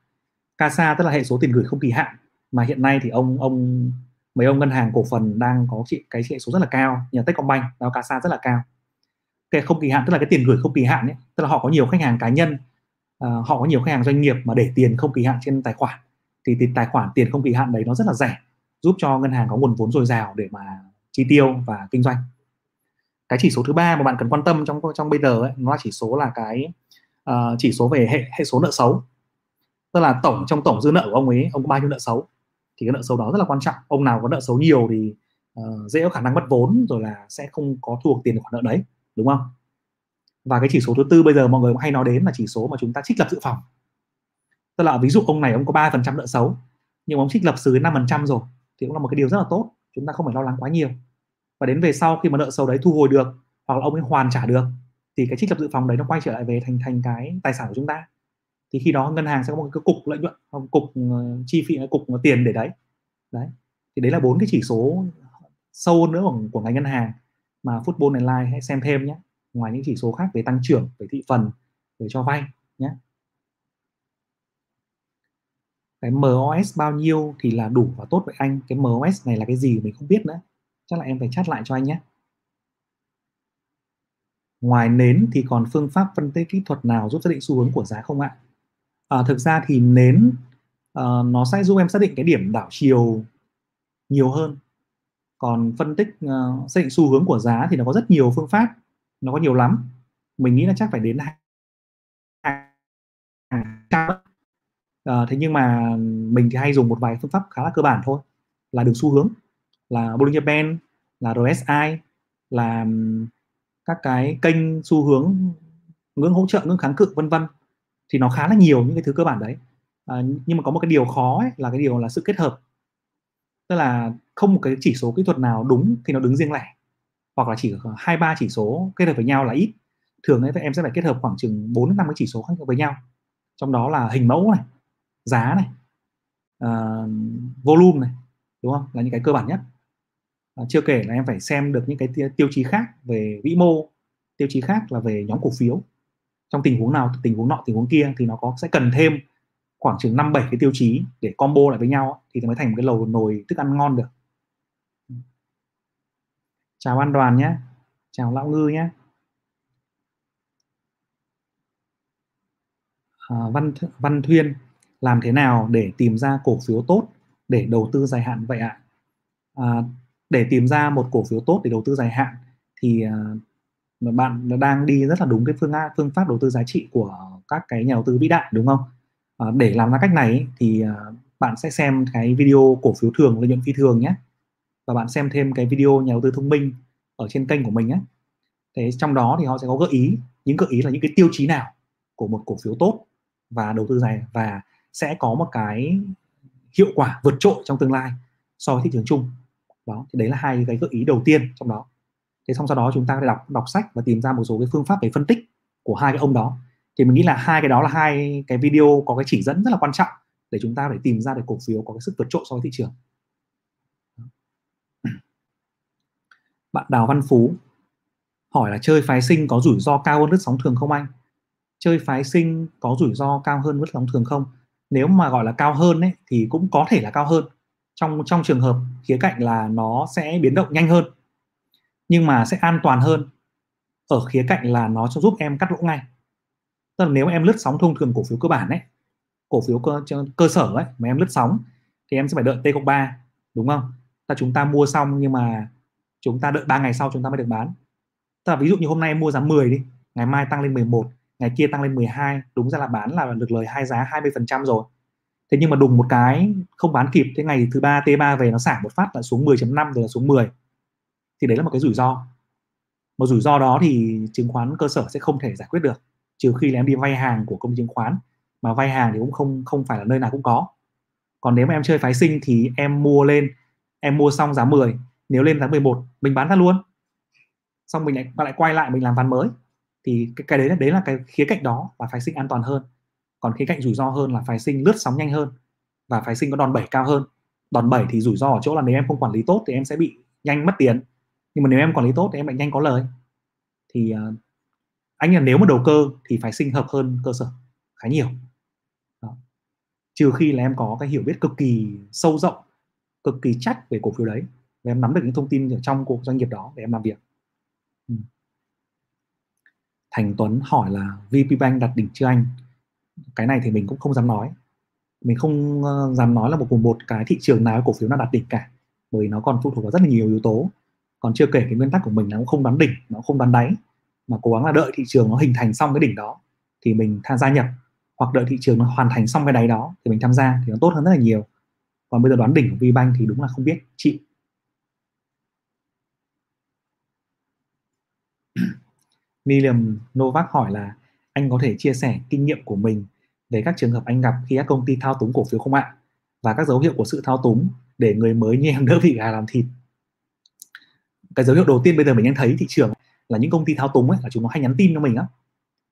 CASA tức là hệ số tiền gửi không kỳ hạn. Mà hiện nay thì ông ông mấy ông ngân hàng cổ phần đang có chị cái hệ số rất là cao như là Techcombank đó CASA rất là cao. Cái không kỳ hạn tức là cái tiền gửi không kỳ hạn ấy tức là họ có nhiều khách hàng cá nhân uh, họ có nhiều khách hàng doanh nghiệp mà để tiền không kỳ hạn trên tài khoản. Thì, thì tài khoản tiền không kỳ hạn đấy nó rất là rẻ giúp cho ngân hàng có nguồn vốn dồi dào để mà chi tiêu và kinh doanh. Cái chỉ số thứ ba mà bạn cần quan tâm trong trong bây giờ ấy, nó là chỉ số là cái uh, chỉ số về hệ hệ số nợ xấu. Tức là tổng trong tổng dư nợ của ông ấy ông có bao nhiêu nợ xấu? Thì cái nợ xấu đó rất là quan trọng. Ông nào có nợ xấu nhiều thì uh, dễ có khả năng mất vốn rồi là sẽ không có thu được tiền khoản nợ đấy đúng không? Và cái chỉ số thứ tư bây giờ mọi người cũng hay nói đến là chỉ số mà chúng ta trích lập dự phòng. Tức là ví dụ ông này ông có ba phần trăm nợ xấu nhưng ông trích lập dưới năm phần trăm rồi thì cũng là một cái điều rất là tốt chúng ta không phải lo lắng quá nhiều. Và đến về sau khi mà nợ xấu đấy thu hồi được hoặc là ông ấy hoàn trả được thì cái trích lập dự phòng đấy nó quay trở lại về thành thành cái tài sản của chúng ta. Thì khi đó ngân hàng sẽ có một cái cục lợi nhuận hoặc cục ờ, chi phí cục tiền để đấy. Đấy thì đấy là bốn cái chỉ số sâu hơn nữa của, của ngành ngân hàng. Mà Football Online hãy xem thêm nhé ngoài những chỉ số khác về tăng trưởng về thị phần về cho vay nhé. Cái MOS bao nhiêu thì là đủ và tốt với anh. Cái MOS này là cái gì mình không biết nữa. Chắc là em phải chat lại cho anh nhé. Ngoài nến thì còn phương pháp phân tích kỹ thuật nào giúp xác định xu hướng của giá không ạ? À, thực ra thì nến uh, nó sẽ giúp em xác định cái điểm đảo chiều nhiều hơn. Còn phân tích uh, xác định xu hướng của giá thì nó có rất nhiều phương pháp nó có nhiều lắm. Mình nghĩ là chắc phải đến hàng à, ờ, thế nhưng mà mình thì hay dùng một vài phương pháp khá là cơ bản thôi là đường xu hướng là Bollinger Band là RSI là các cái kênh xu hướng ngưỡng hỗ trợ ngưỡng kháng cự vân vân. Thì nó khá là nhiều những cái thứ cơ bản đấy. À, nhưng mà có một cái điều khó ấy, là cái điều là sự kết hợp. Tức là không một cái chỉ số kỹ thuật nào đúng thì nó đứng riêng lẻ hoặc là chỉ hai ba chỉ số kết hợp với nhau là ít. Thường ấy em sẽ phải kết hợp khoảng chừng 4 năm cái chỉ số khác với nhau. Trong đó là hình mẫu này giá này uh, volume này đúng không? Là những cái cơ bản nhất. Uh, chưa kể là em phải xem được những cái tiêu chí khác về vĩ mô tiêu chí khác là về nhóm cổ phiếu. Trong tình huống nào tình huống nọ tình huống kia thì nó có sẽ cần thêm khoảng chừng năm bảy cái tiêu chí để combo lại với nhau thì mới thành một cái lầu nồi thức ăn ngon được chào an đoàn nhé. Chào lão ngư nhé. À, văn văn thuyên làm thế nào để tìm ra cổ phiếu tốt để đầu tư dài hạn? Vậy ạ. À, để tìm ra một cổ phiếu tốt để đầu tư dài hạn thì à, bạn đang đi rất là đúng cái phương phương pháp đầu tư giá trị của các cái nhà đầu tư vĩ đại đúng không? À, để làm ra cách này thì à, bạn sẽ xem cái video cổ phiếu thường lợi nhuận phi thường nhé và bạn xem thêm cái video nhà đầu tư thông minh ở trên kênh của mình á, thế trong đó thì họ sẽ có gợi ý những gợi ý là những cái tiêu chí nào của một cổ phiếu tốt và đầu tư dài và sẽ có một cái hiệu quả vượt trội trong tương lai so với thị trường chung. Đó thì đấy là hai cái gợi ý đầu tiên trong đó. Thế xong sau đó chúng ta đọc đọc sách và tìm ra một số cái phương pháp về phân tích của hai cái ông đó. Thì mình nghĩ là hai cái đó là hai cái video có cái chỉ dẫn rất là quan trọng để chúng ta để tìm ra được cổ phiếu có cái sức vượt trội so với thị trường. Bạn Đào Văn Phú hỏi là chơi phái sinh có rủi ro cao hơn lướt sóng thường không anh? Chơi phái sinh có rủi ro cao hơn lướt sóng thường không? Nếu mà gọi là cao hơn ấy, thì cũng có thể là cao hơn. Trong trong trường hợp khía cạnh là nó sẽ biến động nhanh hơn nhưng mà sẽ an toàn hơn. Ở khía cạnh là nó cho giúp em cắt lỗ ngay. Tức là nếu em lướt sóng thông thường cổ phiếu cơ bản ấy cổ phiếu cơ, cơ sở ấy mà em lướt sóng thì em sẽ phải đợi T cộng ba đúng không? Ta chúng ta mua xong nhưng mà chúng ta đợi 3 ngày sau chúng ta mới được bán. Tức là ví dụ như hôm nay em mua giá 10 đi, ngày mai tăng lên 11 ngày kia tăng lên 12 đúng ra là bán là được lời hai giá 20% rồi. Thế nhưng mà đùng một cái, không bán kịp, thế ngày thứ ba T3 về nó xả một phát là xuống 10.5 rồi là xuống 10 thì đấy là một cái rủi ro. Một rủi ro đó thì chứng khoán cơ sở sẽ không thể giải quyết được, trừ khi là em đi vay hàng của công ty chứng khoán, mà vay hàng thì cũng không không phải là nơi nào cũng có. Còn nếu mà em chơi phái sinh thì em mua lên, em mua xong giá 10 nếu lên tháng 11 mình bán ra luôn. Xong mình lại lại quay lại mình làm ván mới. Thì cái, cái đấy là đấy là cái khía cạnh đó là phái sinh an toàn hơn. Còn khía cạnh rủi ro hơn là phái sinh lướt sóng nhanh hơn và phái sinh có đòn bẩy cao hơn. Đòn bẩy thì rủi ro ở chỗ là nếu em không quản lý tốt thì em sẽ bị nhanh mất tiền. Nhưng mà nếu em quản lý tốt thì em lại nhanh có lời. Thì uh, anh là nếu mà đầu cơ thì phải sinh hợp hơn cơ sở khá nhiều. Đó. trừ khi là em có cái hiểu biết cực kỳ sâu rộng cực kỳ chắc về cổ phiếu đấy để em nắm được những thông tin ở trong cuộc doanh nghiệp đó để em làm việc. Ừ. Thành Tuấn hỏi là VP Bank đặt đỉnh chưa anh? Cái này thì mình cũng không dám nói. Mình không ờ, dám nói là một một cái thị trường nào, cổ phiếu nào đặt đỉnh cả, bởi nó còn phụ thuộc vào rất là nhiều yếu tố. Còn chưa kể cái nguyên tắc của mình là cũng không đoán đỉnh, nó không đoán đáy, mà cố gắng là đợi thị trường nó hình thành xong cái đỉnh đó thì mình tham gia nhập, hoặc đợi thị trường nó hoàn thành xong cái đáy đó thì mình tham gia thì nó tốt hơn rất là nhiều. Còn bây giờ đoán đỉnh của VBank thì đúng là không biết. Chị William Novak hỏi là anh có thể chia sẻ kinh nghiệm của mình về các trường hợp anh gặp khi các công ty thao túng cổ phiếu không ạ? Và các dấu hiệu của sự thao túng để người mới như em đỡ bị gà làm thịt. Cái dấu hiệu đầu tiên bây giờ mình đang thấy thị trường là những công ty thao túng ấy, là chúng nó hay nhắn tin cho mình á.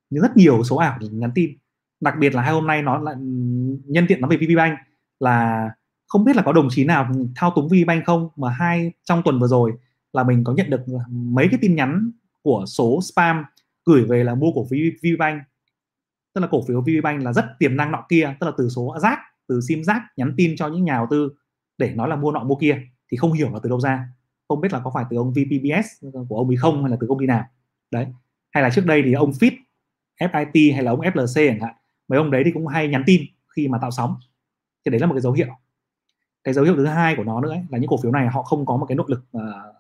Nhưng rất nhiều số ảo nhắn tin. Đặc biệt là hai hôm nay nó lại, nhân tiện nói về VPBank là không biết là có đồng chí nào thao túng VPBank không, mà hai trong tuần vừa rồi là mình có nhận được mấy cái tin nhắn của số spam gửi về là mua cổ phiếu VBank tức là cổ phiếu VBank là rất tiềm năng nọ kia tức là từ số rác từ sim rác nhắn tin cho những nhà đầu tư để nói là mua nọ mua kia thì không hiểu là từ đâu ra. Không biết là có phải từ ông VPBS của ông ấy không hay là từ công ty nào. Đấy. Hay là trước đây thì ông Fit FIT hay là ông FLC chẳng hạn mấy ông đấy thì cũng hay nhắn tin khi mà tạo sóng. Thì đấy là một cái dấu hiệu. Cái dấu hiệu thứ hai của nó nữa ấy, là những cổ phiếu này họ không có một cái nội lực ờ,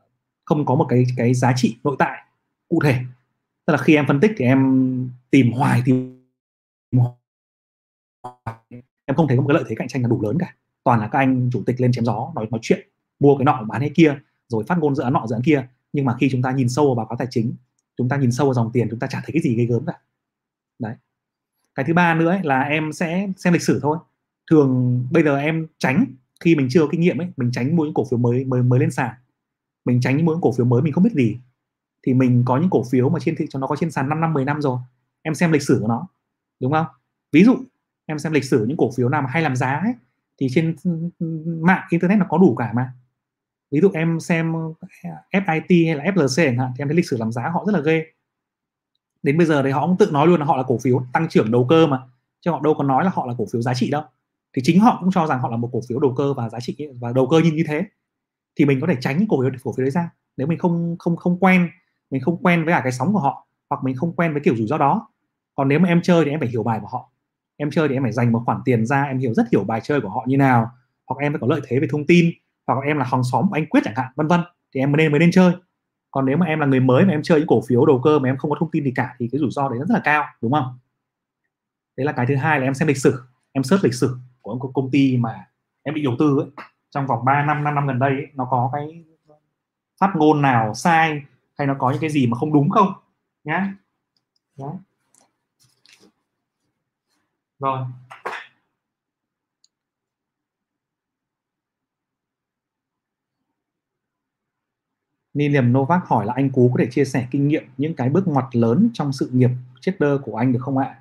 không có một cái cái giá trị nội tại cụ thể. Tức là khi em phân tích thì em tìm hoài tìm em không thấy có một cái lợi thế cạnh tranh là đủ lớn cả. Toàn là các anh chủ tịch lên chém gió nói nói chuyện mua cái nọ bán cái kia rồi phát ngôn dự án nọ dự án kia. Nhưng mà khi chúng ta nhìn sâu vào báo cáo tài chính chúng ta nhìn sâu vào dòng tiền chúng ta chả thấy cái gì ghê gớm cả. Đấy. Cái thứ ba nữa ấy, là em sẽ xem lịch sử thôi. Thường bây giờ em tránh khi mình chưa có kinh nghiệm ấy mình tránh mua những cổ phiếu mới mới mới lên sàn. Mình tránh mua những cổ phiếu mới mình không biết gì thì mình có những cổ phiếu mà trên thị trường nó có trên sàn 5 năm 10 năm rồi. Em xem lịch sử của nó đúng không? Ví dụ em xem lịch sử những cổ phiếu nào mà hay làm giá ấy, thì trên mạng internet nó có đủ cả mà. Ví dụ em xem ờ, FIT hay là FLC chẳng hạn thì em thấy lịch sử làm giá họ rất là ghê. Đến bây giờ thì họ cũng tự nói luôn là họ là cổ phiếu tăng trưởng đầu cơ mà chứ họ đâu có nói là họ là cổ phiếu giá trị đâu. Thì chính họ cũng cho rằng họ là một cổ phiếu đầu cơ và giá trị và đầu cơ nhìn như thế. Thì mình có thể tránh cổ phiếu cổ phiếu đấy ra nếu mình không không không quen mình không quen với cả cái sóng của họ hoặc mình không quen với kiểu rủi ro đó. Còn nếu mà em chơi thì em phải hiểu bài của họ. Em chơi thì em phải dành một khoản tiền ra em hiểu rất hiểu bài chơi của họ như nào hoặc em phải có lợi thế về thông tin hoặc em là hàng xóm của anh quyết chẳng hạn vân vân thì em mới nên mới nên chơi. Còn nếu mà em là người mới mà em chơi những cổ phiếu đầu cơ mà em không có thông tin gì cả thì cái rủi ro đấy rất là cao đúng không? Đấy là cái thứ hai là em xem lịch sử em search lịch sử của công ty mà em bị đầu tư ấy, trong vòng 3 năm 5 năm gần đây ấy, nó có cái phát ngôn nào sai hay nó có những cái gì mà không đúng không? Nhá. Nhá. Rồi. Niliam Novak hỏi là anh Cú có thể chia sẻ kinh nghiệm những cái bước ngoặt lớn trong sự nghiệp trader của anh được không ạ?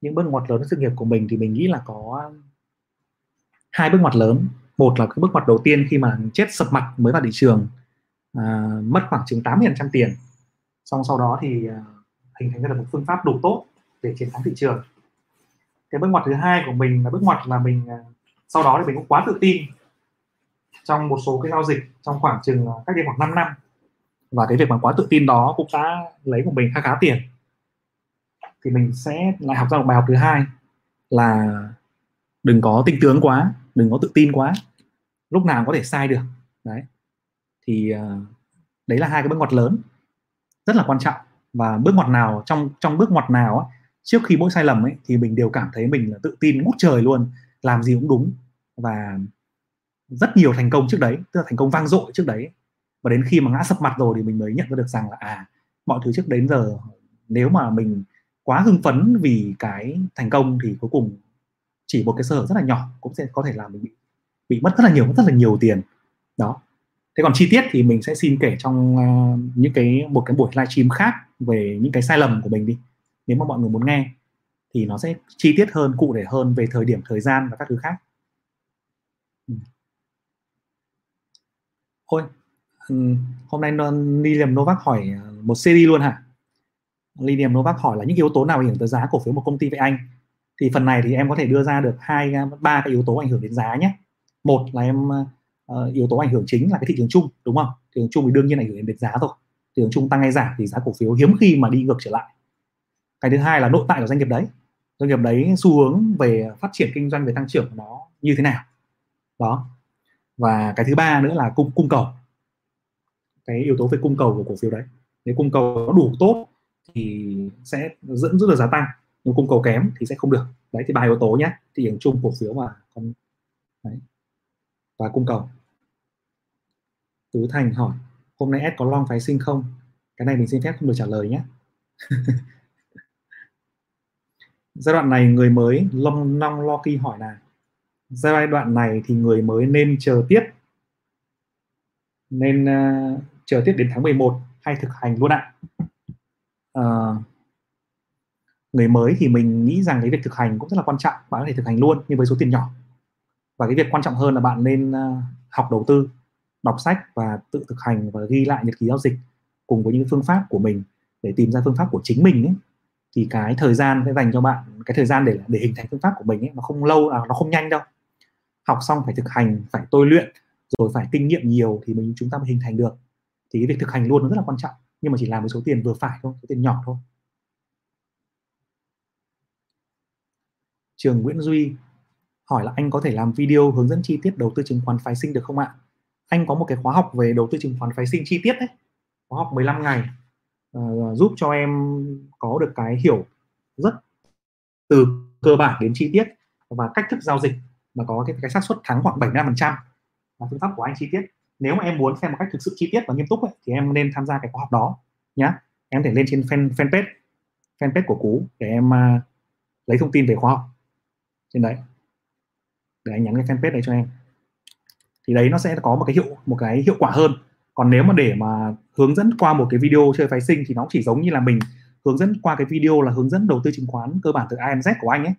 Những bước ngoặt lớn trong sự nghiệp của mình thì mình nghĩ là có um, hai bước ngoặt lớn. Một là cái bước ngoặt đầu tiên khi mà chết sập mặt mới vào thị trường uh, mất khoảng chừng 80% tiền. Xong sau đó thì uh, hình thành ra được một phương pháp đủ tốt để chiến thắng thị trường. Cái bước ngoặt thứ hai của mình là bước ngoặt là mình uh, sau đó thì mình cũng quá tự tin trong một số cái giao dịch trong khoảng chừng uh, cách đây khoảng 5 năm. Và cái việc mà quá tự tin đó cũng đã lấy của mình khá khá tiền. Thì mình sẽ lại học ra một bài học thứ hai là đừng có tinh tướng quá đừng có tự tin quá. Lúc nào có thể sai được. Đấy thì uh, đấy là hai cái bước ngoặt lớn rất là quan trọng. Và bước ngoặt nào trong trong bước ngoặt nào á, trước khi mỗi sai lầm ấy thì mình đều cảm thấy mình là tự tin ngút trời luôn làm gì cũng đúng. Và rất nhiều thành công trước đấy tức là thành công vang dội trước đấy. Và đến khi mà ngã sập mặt rồi thì mình mới nhận ra được rằng là à mọi thứ trước đến giờ nếu mà mình quá hưng phấn vì cái thành công thì cuối cùng chỉ một cái sơ hở rất là nhỏ cũng sẽ có thể làm mình bị bị mất rất là nhiều rất là nhiều tiền. Đó thế còn chi tiết thì mình sẽ xin kể trong uh, những cái một cái buổi livestream khác về những cái sai lầm của mình đi nếu mà mọi người muốn nghe thì nó sẽ chi tiết hơn cụ thể hơn về thời điểm thời gian và các thứ khác ừ. Ôi, ừ, hôm nay Liam Novak hỏi ờ, một series luôn hả? Liam Novak hỏi là những yếu tố nào ảnh hưởng tới giá cổ phiếu một công ty vậy anh? Thì phần này thì em có thể đưa ra được hai ba cái yếu tố ảnh hưởng đến giá nhé. Một là em ờ, uh, yếu tố ảnh hưởng chính là cái thị trường chung đúng không? Thị trường chung thì đương nhiên ảnh hưởng đến giá thôi. Thị trường chung tăng hay giảm thì giá cổ phiếu hiếm khi mà đi ngược trở lại. Cái thứ hai là nội tại của doanh nghiệp đấy. Doanh nghiệp đấy xu hướng về phát triển kinh doanh về tăng trưởng của nó như thế nào. Đó, và cái thứ ba nữa là cung cung cầu cái yếu tố về cung cầu của cổ phiếu đấy nếu cung cầu nó đủ tốt thì sẽ dẫn dắt được giá tăng nhưng cung cầu kém thì sẽ không được đấy thì ba yếu tố nhé thị trường chung cổ phiếu mà còn đấy. và cung cầu Tú thành hỏi hôm nay S có long phái sinh không? Cái này mình xin phép không được trả lời nhé. Giai đoạn này người mới long long lo kỳ hỏi là giai đoạn này thì người mới nên chờ tiếp nên uh, chờ tiếp đến tháng 11 hay thực hành luôn ạ? Uh, người mới thì mình nghĩ rằng cái việc thực hành cũng rất là quan trọng bạn có thể thực hành luôn nhưng với số tiền nhỏ. Và cái việc quan trọng hơn là bạn nên uh, học đầu tư đọc sách và tự thực hành và ghi lại nhật ký giao dịch cùng với những phương pháp của mình để tìm ra phương pháp của chính mình ấy thì cái thời gian sẽ dành cho bạn cái thời gian để để hình thành phương pháp của mình ấy nó không lâu à, nó không nhanh đâu. Học xong phải thực hành phải tôi luyện rồi phải kinh nghiệm nhiều thì mình chúng ta mới hình thành được. Thì cái việc thực hành luôn nó rất là quan trọng nhưng mà chỉ làm với số tiền vừa phải thôi số tiền nhỏ thôi. Trường Nguyễn Duy hỏi là anh có thể làm video hướng dẫn chi tiết đầu tư chứng khoán phái sinh được không ạ? Anh có một cái khóa học về đầu tư chứng khoán phái sinh chi tiết đấy. Khóa học 15 ngày. Uh, giúp cho em có được cái hiểu rất từ cơ bản đến chi tiết và cách thức giao dịch mà có cái cái xác suất thắng khoảng 75% là phương pháp của anh chi tiết. Nếu mà em muốn xem một cách thực sự chi tiết và nghiêm túc ấy, thì em nên tham gia cái khóa học đó nhá. Em thể lên trên fan fanpage fanpage của cú để em uh, lấy thông tin về khóa học. Trên đấy. Để anh nhắn cái fanpage này cho em thì đấy nó sẽ có một cái hiệu, một cái hiệu quả hơn. Còn nếu mà để mà hướng dẫn qua một cái video chơi phái sinh thì nó chỉ giống như là mình hướng dẫn qua cái video là hướng dẫn đầu tư chứng khoán cơ bản từ AMZ của anh ấy.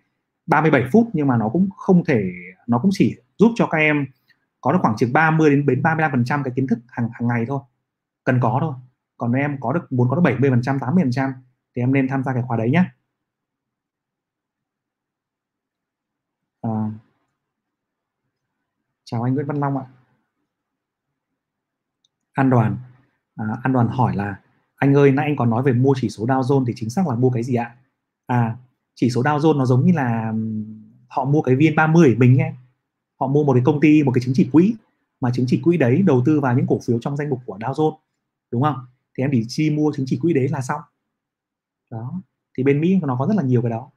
37 phút nhưng mà nó cũng không thể, nó cũng chỉ giúp cho các em có được khoảng chừng 30 đến đến 35 phần trăm cái kiến thức hàng hàng ngày thôi. Cần có thôi. Còn nếu em có được, muốn có được 70 phần trăm 80 phần trăm thì em nên tham gia cái khóa đấy nhé à, chào anh Nguyễn Văn Long ạ. An Đoàn à, An Đoàn hỏi là anh ơi nãy anh có nói về mua chỉ số Dow Jones thì chính xác là mua cái gì ạ? À chỉ số Dow Jones nó giống như là họ mua cái VN30 mình nghe họ mua một cái công ty một cái chứng chỉ quỹ mà chứng chỉ quỹ đấy đầu tư vào những cổ phiếu trong danh mục của Dow Jones đúng không? Thì em chỉ chi mua chứng chỉ quỹ đấy là xong. Đó thì bên Mỹ nó có rất là nhiều cái đó.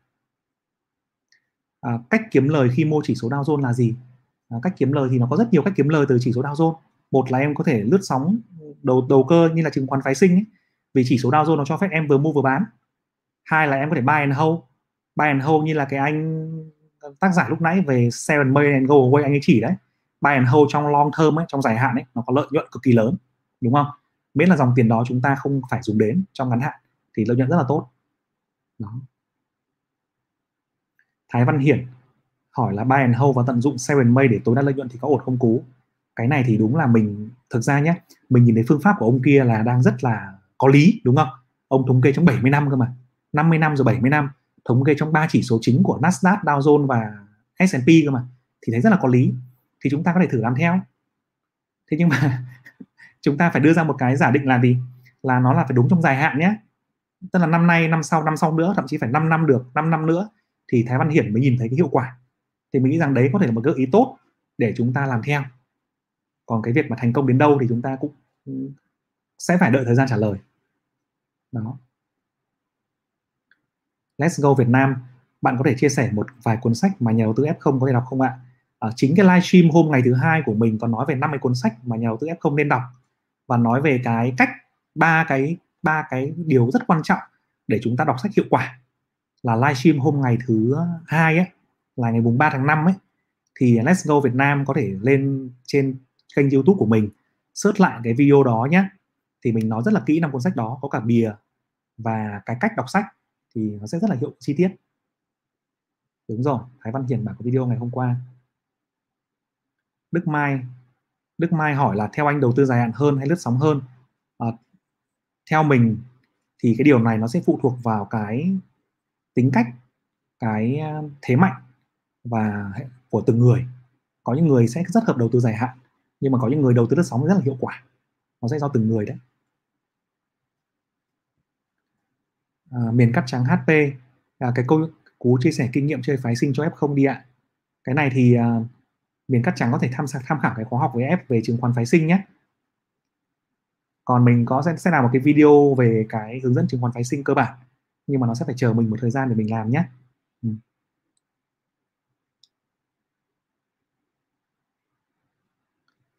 À, cách kiếm lời khi mua chỉ số Dow Jones là gì? Ờ, cách kiếm lời thì nó có rất nhiều cách kiếm lời từ chỉ số Dow Jones. Một là em có thể lướt sóng đầu đầu cơ như là chứng khoán phái sinh ấy, vì chỉ số Dow Jones nó cho phép em vừa mua vừa bán. Hai là em có thể buy and hold buy and hold như là cái anh ờ, tác giả lúc nãy về seven may and go away anh ấy chỉ đấy. Buy and hold trong long term ấy trong dài hạn ấy nó có lợi nhuận cực kỳ lớn đúng không? Miễn là dòng tiền đó chúng ta không phải dùng đến trong ngắn hạn thì lợi nhuận rất là tốt. Đó. Thái Văn Hiển hỏi là buy and hold và tận dụng seven may để tối đa lợi nhuận thì có ổn không cú? Cái này thì đúng là mình thực ra nhé mình nhìn thấy phương pháp của ông kia là đang rất là có lý đúng không? Ông thống kê trong 70 năm cơ mà 50 năm rồi 70 năm thống kê trong ba chỉ số chính của Nasdaq, Dow Jones và S&P cơ mà thì thấy rất là có lý. Thì chúng ta có thể thử làm theo. Thế nhưng mà chúng ta phải đưa ra một cái giả định là gì? Là nó là phải đúng trong dài hạn nhé tức là năm nay năm sau năm sau nữa thậm chí phải 5 năm được 5 năm nữa thì Thái Văn Hiển mới nhìn thấy cái hiệu quả thì mình nghĩ rằng đấy có thể là một gợi ý tốt để chúng ta làm theo. Còn cái việc mà thành công đến đâu thì chúng ta cũng ừ, sẽ phải đợi thời gian trả lời. Đó. Let's Go Việt Nam. Bạn có thể chia sẻ một vài cuốn sách mà nhà đầu tư F0 có thể đọc không ạ? À, chính cái livestream hôm ngày thứ hai của mình có nói về năm cái cuốn sách mà nhà đầu tư F0 nên đọc và nói về cái cách ba cái ba cái điều rất quan trọng để chúng ta đọc sách hiệu quả là livestream hôm ngày thứ hai ấy là ngày mùng 3 tháng 5 ấy thì Let's Go Việt Nam có thể lên trên kênh YouTube của mình search lại cái video đó nhé thì mình nói rất là kỹ năm cuốn sách đó có cả bìa và cái cách đọc sách thì nó sẽ rất là hiệu chi tiết. Đúng rồi Thái Văn Hiền bảo có video ngày hôm qua. Đức Mai Đức Mai hỏi là theo anh đầu tư dài hạn hơn hay lướt sóng hơn? À, theo mình thì cái điều này nó sẽ phụ thuộc vào cái tính cách cái à, thế mạnh và của từng người. Có những người sẽ rất hợp đầu tư dài hạn nhưng mà có những người đầu tư lướt sóng rất là hiệu quả. Nó sẽ do từng người đấy. À, miền cắt trắng HP à, cái câu cú chia sẻ kinh nghiệm chơi phái sinh cho F0 đi ạ. Cái này thì à, miền cắt trắng có thể tham tham khảo cái khóa học với F về chứng khoán phái sinh nhé. Còn mình có sẽ, sẽ làm một cái video về cái hướng dẫn chứng khoán phái sinh cơ bản nhưng mà nó sẽ phải chờ mình một thời gian để mình làm nhé ừ.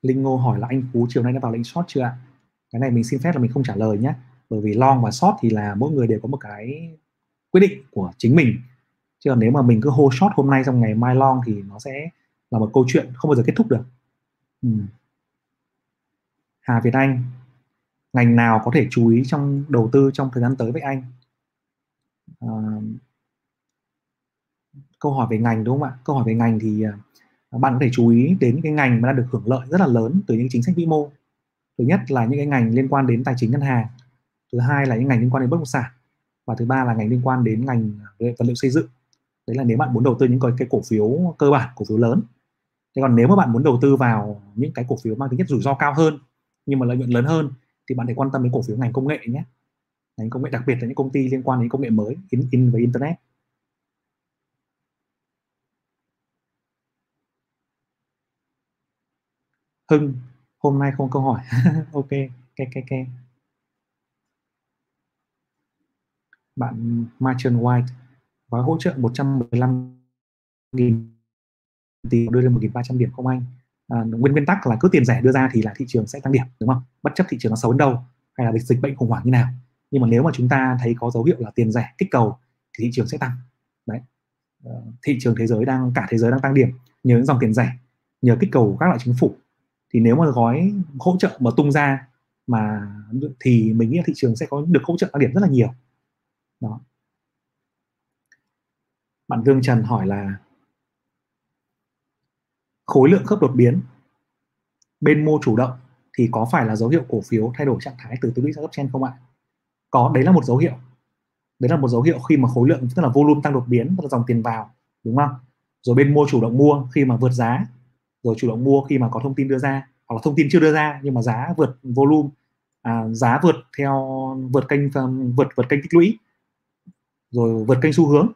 Linh Ngô hỏi là anh Phú chiều nay đã vào lệnh short chưa ạ? Cái này mình xin phép là mình không trả lời nhé. Bởi vì long và short thì là mỗi người đều có một cái quyết định của chính mình. Chứ còn nếu mà mình cứ hô short hôm nay trong ngày mai long thì nó sẽ là một câu chuyện không bao giờ kết thúc được. Ừ. Hà Việt Anh ngành nào có thể chú ý trong đầu tư trong thời gian tới với anh? À, câu hỏi về ngành đúng không ạ? Câu hỏi về ngành thì ờ, bạn có thể chú ý đến cái ngành mà đã được hưởng lợi rất là lớn từ những chính sách vĩ mô. Thứ nhất là những cái ngành liên quan đến tài chính ngân hàng. Thứ hai là những ngành liên quan đến bất động sản. Và thứ ba là ngành liên quan đến ngành ờ, vật liệu xây dựng. Đấy là nếu bạn muốn đầu tư những cái, cái cổ phiếu cơ bản cổ phiếu lớn. Thế còn nếu mà bạn muốn đầu tư vào những cái cổ phiếu mang tính chất rủi ro cao hơn nhưng mà lợi nhuận lớn hơn thì bạn phải quan tâm đến cổ phiếu ngành công nghệ nhé. Ngành công nghệ đặc biệt là những công ty liên quan đến công nghệ mới in, in và internet. Hưng hôm nay không câu hỏi. Ok cái cái cái. Bạn Martin White gói hỗ trợ 115 nghìn tỷ đưa lên 1.300 điểm không anh? À, nguyên nguyên tắc là cứ tiền rẻ đưa ra thì là thị trường sẽ tăng điểm đúng không? Bất chấp thị trường nó xấu đến đâu hay là dịch bệnh khủng hoảng như nào. Nhưng mà nếu mà chúng ta thấy có dấu hiệu là tiền rẻ kích cầu thì thị trường sẽ tăng. Đấy. Ờ, thị trường thế giới đang cả thế giới đang tăng điểm nhờ những dòng tiền rẻ nhờ kích cầu các loại chính phủ thì nếu mà gói hỗ trợ mà tung ra mà thì mình nghĩ là thị trường sẽ có được hỗ trợ tăng điểm rất là nhiều đó bạn Dương Trần hỏi là khối lượng khớp đột biến bên mua chủ động thì có phải là dấu hiệu cổ phiếu thay đổi trạng thái từ tích lũy sang uptrend không ạ? Có, đấy là một dấu hiệu. Đấy là một dấu hiệu khi mà khối lượng tức là volume tăng đột biến, tức là dòng tiền vào, đúng không? Rồi bên mua chủ động mua khi mà vượt giá, rồi chủ động mua khi mà có thông tin đưa ra, hoặc là thông tin chưa đưa ra nhưng mà giá vượt volume, à, giá vượt theo vượt kênh à, vượt vượt kênh tích lũy, rồi vượt kênh xu hướng,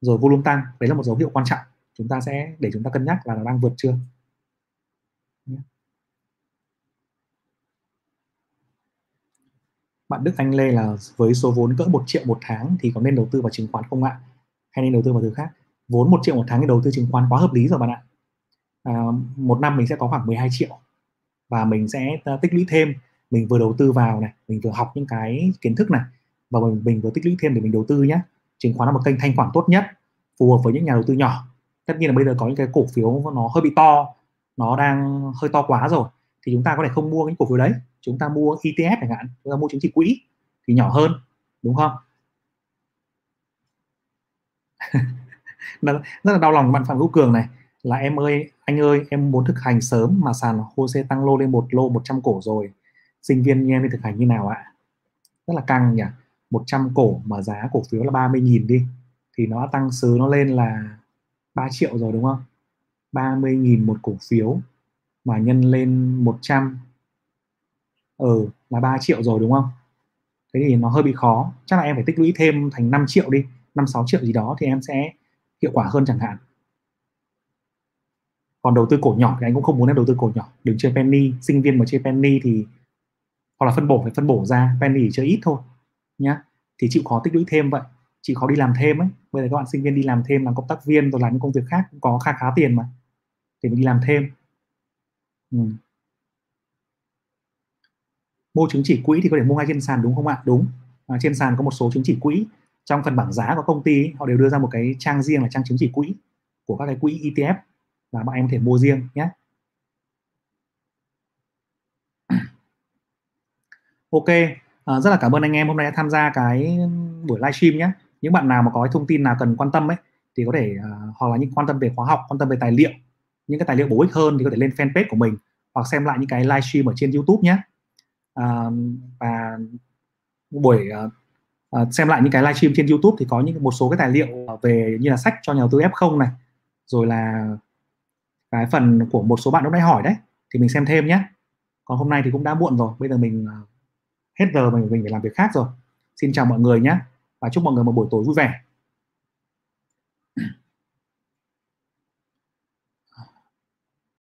rồi volume tăng, đấy là một dấu hiệu quan trọng. Chúng ta sẽ để chúng ta cân nhắc là nó đang vượt chưa. Bạn Đức Anh Lê là với số vốn cỡ 1 triệu một tháng thì có nên đầu tư vào chứng khoán không ạ? Hay nên đầu tư vào thứ khác? Vốn 1 triệu một tháng thì đầu tư chứng khoán quá hợp lý rồi bạn ạ à, một năm mình sẽ có khoảng 12 triệu. Và mình sẽ ờ, tích lũy thêm. Mình vừa đầu tư vào này mình vừa học những cái kiến thức này. Và mình, mình vừa tích lũy thêm để mình đầu tư nhé chứng khoán là một kênh thanh khoản tốt nhất phù hợp với những nhà đầu tư nhỏ. Tất nhiên là bây giờ có những cái cổ phiếu nó hơi bị to nó đang hơi to quá rồi. Thì chúng ta có thể không mua những cổ phiếu đấy. Chúng ta mua ETF chẳng hạn chúng ta mua chứng chỉ quỹ thì nhỏ hơn đúng không? Rất là đau lòng bạn Phạm Hữu Cường này là em ơi, anh ơi, em muốn thực hành sớm mà sàn HOSE tăng lô lên một lô 100 cổ rồi. Sinh viên như em nên thực hành như nào ạ? Rất là căng nhỉ. 100 cổ mà giá cổ phiếu là 30.000 đi, thì nó tăng sứ nó lên là 3 triệu rồi, đúng không? 30.000 một cổ phiếu mà nhân lên 100 ừ là 3 triệu rồi, đúng không? Thế thì nó hơi bị khó. Chắc là em phải tích lũy thêm thành 5 triệu đi 5 6 triệu gì đó thì em sẽ hiệu quả hơn chẳng hạn còn đầu tư cổ nhỏ thì anh cũng không muốn em đầu tư cổ nhỏ. Đừng chơi penny sinh viên mà chơi penny thì hoặc là phân bổ phải phân bổ ra penny chơi ít thôi nhá. Thì chịu khó tích lũy thêm vậy. Chịu khó đi làm thêm ấy. Bây giờ các bạn sinh viên đi làm thêm làm cộng tác viên rồi làm những công việc khác cũng có khá khá tiền mà. Thì mình đi làm thêm. Ừ. mua chứng chỉ quỹ thì có thể mua ngay trên sàn đúng không ạ? Đúng. À, trên sàn có một số chứng chỉ quỹ. Trong phần bảng giá của công ty họ đều đưa ra một cái trang riêng là trang chứng chỉ quỹ của các cái quỹ ETF và bạn em có thể mua riêng nhé. Ok à, rất là cảm ơn anh em hôm nay đã tham gia cái buổi livestream nhé. Những bạn nào mà có cái thông tin nào cần quan tâm ấy thì có thể uh, hoặc là những quan tâm về khóa học quan tâm về tài liệu những cái tài liệu bổ ích hơn thì có thể lên fanpage của mình hoặc xem lại những cái livestream ở trên YouTube nhé. À, và buổi uh, uh, xem lại những cái livestream trên YouTube thì có những một số cái tài liệu về như là sách cho nhà đầu tư F0 này rồi là cái phần của một số bạn lúc nãy hỏi đấy, thì mình xem thêm nhé. Còn hôm nay thì cũng đã muộn rồi, bây giờ mình à, hết giờ mình mình phải làm việc khác rồi. Xin chào mọi người nhé, và chúc mọi người một buổi tối vui vẻ.